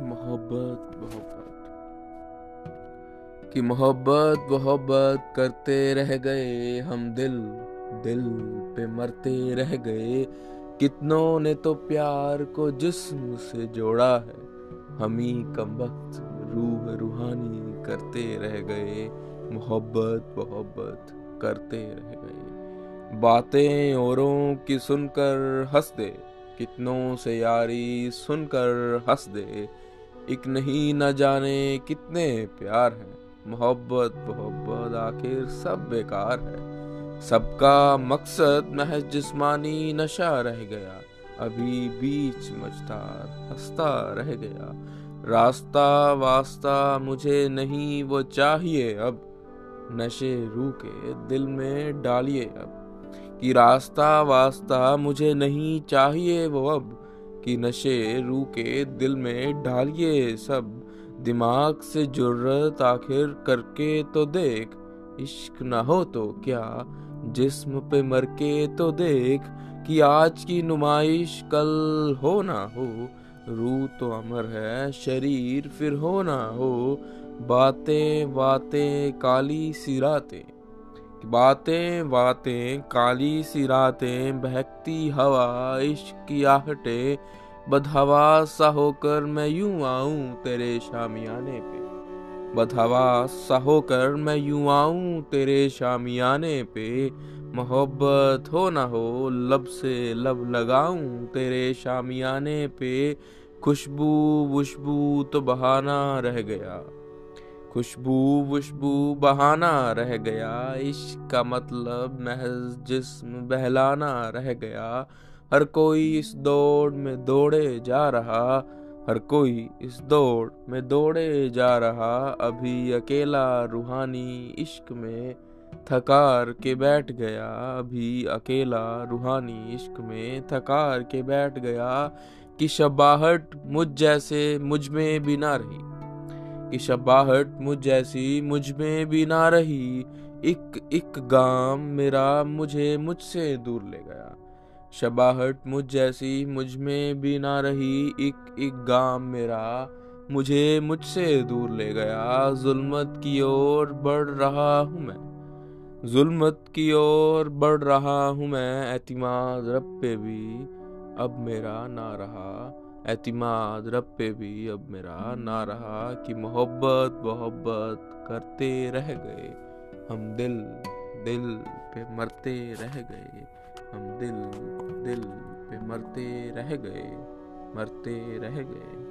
मोहब्बत मोहब्बत। कि मोहब्बत मोहब्बत करते रह गए हम दिल दिल पे मरते रह गए। कितनों ने तो प्यार को जिस्म से जोड़ा है। हम ही कम वक्त रूह रूहानी करते रह गए। मोहब्बत मोहब्बत करते रह गए। बातें औरों की सुनकर हंस दे। कितनों से यारी सुनकर हंस दे। एक नहीं न जाने कितने प्यार हैं। मोहब्बत मोहब्बत आखिर सब बेकार है। सबका मकसद महज जिस्मानी नशा रह गया। अभी बीच मझदार हंसता रह गया। रास्ता वास्ता मुझे नहीं, वो चाहिए अब। नशे रू के दिल में डालिए अब। कि रास्ता वास्ता मुझे नहीं चाहिए वो अब। कि नशे रू के दिल में डालिए सब। दिमाग से जुर्रत आखिर करके तो देख। इश्क ना हो तो क्या जिस्म पे मर के तो देख। कि आज की नुमाइश कल हो ना हो। रू तो अमर है, शरीर फिर हो ना हो। बातें बातें काली सिरातें बातें बातें, काली सिरातें बहकती हवा, इश्क की आहटें, बदहवा सा होकर मैं यूँ आऊँ तेरे शामियाने पे। बदहवा सा होकर मैं यूँ आऊँ तेरे शामियाने पे। मोहब्बत हो ना हो, लब से लब लगाऊँ तेरे शामियाने पे। खुशबू वुशबू तो बहाना रह गया। खुशबू वुशबू बहाना रह गया। इश्क का मतलब महज जिस्म बहलाना रह गया। हर कोई इस दौड़ में दौड़े जा रहा। हर कोई इस दौड़ में दौड़े जा रहा। अभी अकेला रूहानी इश्क में थकार के बैठ गया। अभी अकेला रूहानी इश्क में थकार के बैठ गया। कि शबाहट मुझ जैसे मुझमें भी ना रही। कि शबाहट मुझ जैसी मुझमें भी ना रही। एक एक गाम मेरा मुझे मुझसे दूर ले गया। शबाहट मुझ जैसी मुझमें भी ना रही। एक एक गाम मेरा मुझे मुझसे दूर ले गया। जुल्मत की ओर बढ़ रहा हूँ मैं। जुल्मत की ओर बढ़ रहा हूँ मैं। एतमाद रब पे भी अब मेरा ना रहा। एतमाद रब पे भी अब मेरा ना रहा कि मोहब्बत मोहब्बत करते रह गए। हम दिल दिल पे मरते रह गए। हम दिल दिल पे मरते रह गए, मरते रह गए।